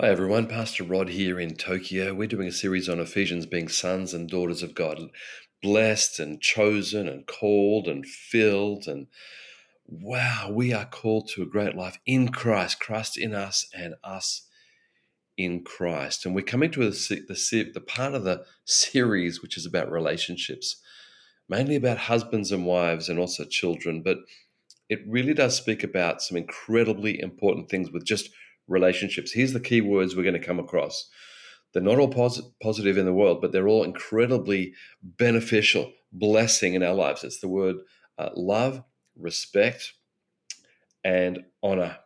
Hi everyone, Pastor Rod here in Tokyo. We're doing a series on Ephesians being sons and daughters of God, blessed and chosen and called and filled. And wow, we are called to a great life in Christ, Christ in us and us in Christ. And we're coming to the, the, the part of the series which is about relationships, mainly about husbands and wives and also children. But it really does speak about some incredibly important things with just relationships. Here's the key words we're going to come across. They're not all pos- positive in the world, but they're all incredibly beneficial, blessing in our lives. It's the word uh, love, respect, and honor.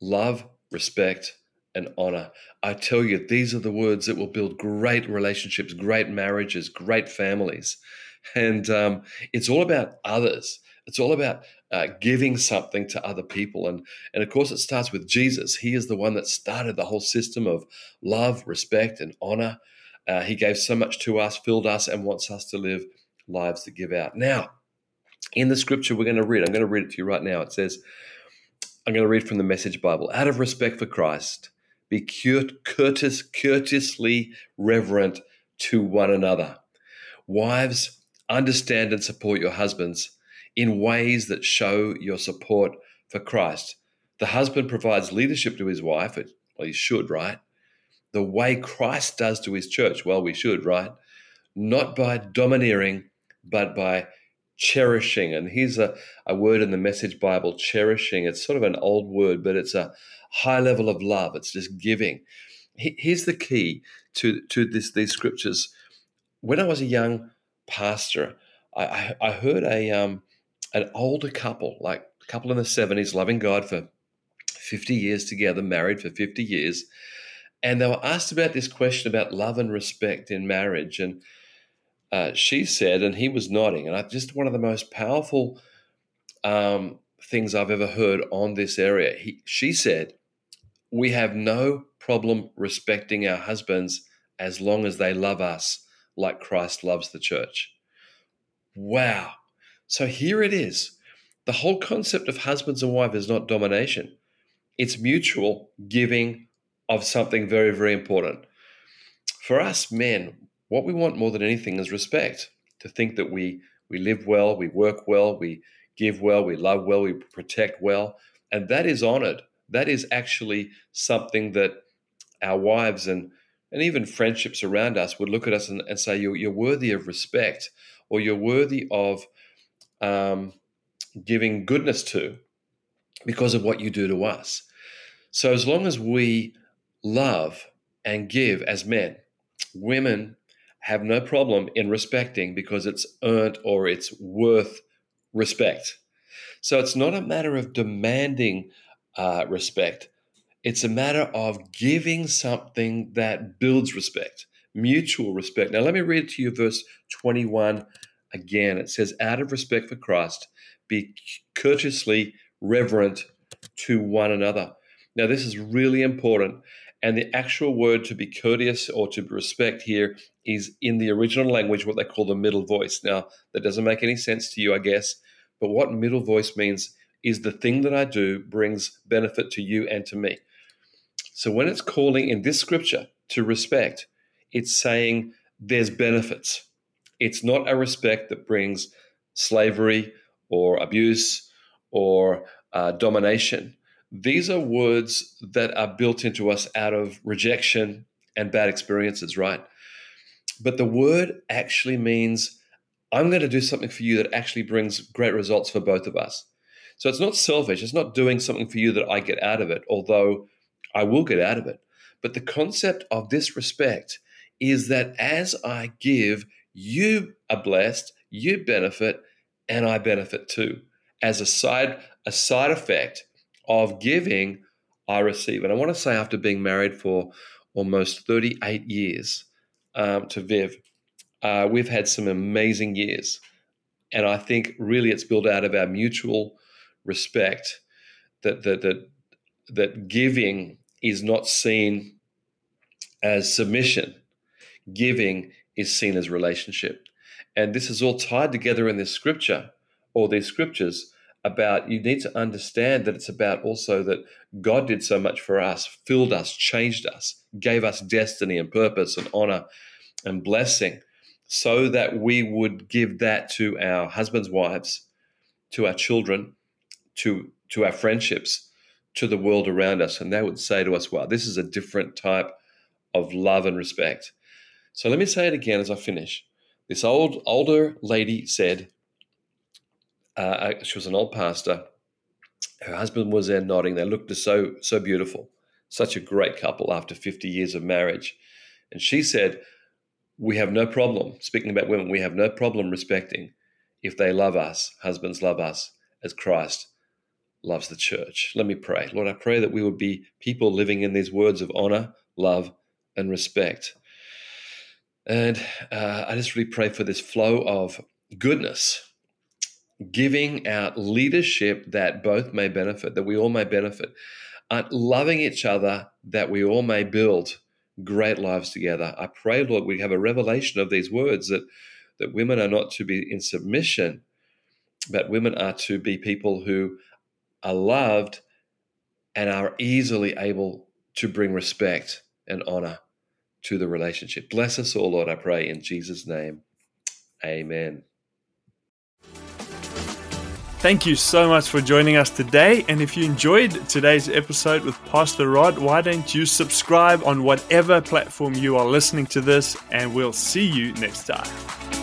Love, respect, and honor. I tell you, these are the words that will build great relationships, great marriages, great families. And um, it's all about others. It's all about uh, giving something to other people. And, and of course, it starts with Jesus. He is the one that started the whole system of love, respect, and honor. Uh, he gave so much to us, filled us, and wants us to live lives that give out. Now, in the scripture we're going to read, I'm going to read it to you right now. It says, I'm going to read from the Message Bible. Out of respect for Christ, be courteous, courteously reverent to one another. Wives, understand and support your husbands in ways that show your support for Christ. The husband provides leadership to his wife, well, he should, right? The way Christ does to his church, well, we should, right? Not by domineering, but by cherishing. And here's a, a word in the Message Bible cherishing. It's sort of an old word, but it's a high level of love. It's just giving. Here's the key to, to this, these scriptures. When I was a young pastor, I, I, I heard a, um, an older couple, like a couple in the 70s, loving God for 50 years together, married for 50 years. And they were asked about this question about love and respect in marriage. And uh, she said, and he was nodding, and I just one of the most powerful um, things I've ever heard on this area. He, she said, We have no problem respecting our husbands as long as they love us like Christ loves the church. Wow. So here it is. The whole concept of husbands and wife is not domination, it's mutual giving of something very, very important. For us men, what we want more than anything is respect. To think that we we live well, we work well, we give well, we love well, we protect well, and that is honored. That is actually something that our wives and and even friendships around us would look at us and, and say, you're, you're worthy of respect, or you're worthy of um, giving goodness to because of what you do to us. So, as long as we love and give as men, women have no problem in respecting because it's earned or it's worth respect. So, it's not a matter of demanding uh, respect, it's a matter of giving something that builds respect, mutual respect. Now, let me read to you verse 21 again. It says, out of respect for Christ, be courteously reverent to one another. Now, this is really important. And the actual word to be courteous or to respect here is in the original language what they call the middle voice. Now, that doesn't make any sense to you, I guess, but what middle voice means is the thing that I do brings benefit to you and to me. So when it's calling in this scripture to respect, it's saying there's benefits. It's not a respect that brings slavery or abuse or uh, domination. These are words that are built into us out of rejection and bad experiences, right? But the word actually means I'm going to do something for you that actually brings great results for both of us. So it's not selfish. It's not doing something for you that I get out of it, although I will get out of it. But the concept of this respect is that as I give, you are blessed, you benefit, and I benefit too. As a side a side effect of giving, I receive. And I want to say, after being married for almost 38 years um, to Viv, uh, we've had some amazing years. And I think really it's built out of our mutual respect that, that, that, that giving is not seen as submission. Giving is seen as relationship. And this is all tied together in this scripture or these scriptures about you need to understand that it's about also that God did so much for us, filled us, changed us, gave us destiny and purpose and honor and blessing so that we would give that to our husbands, wives, to our children, to to our friendships, to the world around us, and they would say to us, "Wow, this is a different type of love and respect." So let me say it again as I finish. This old older lady said, uh, she was an old pastor. Her husband was there nodding. They looked so so beautiful, such a great couple after 50 years of marriage. And she said, "We have no problem speaking about women. We have no problem respecting if they love us. Husbands love us as Christ loves the church." Let me pray, Lord. I pray that we would be people living in these words of honor, love, and respect. And uh, I just really pray for this flow of goodness giving out leadership that both may benefit, that we all may benefit, uh, loving each other that we all may build great lives together. I pray, Lord, we have a revelation of these words that, that women are not to be in submission, but women are to be people who are loved and are easily able to bring respect and honor to the relationship. Bless us all, Lord, I pray, in Jesus' name. Amen. Thank you so much for joining us today. And if you enjoyed today's episode with Pastor Rod, why don't you subscribe on whatever platform you are listening to this? And we'll see you next time.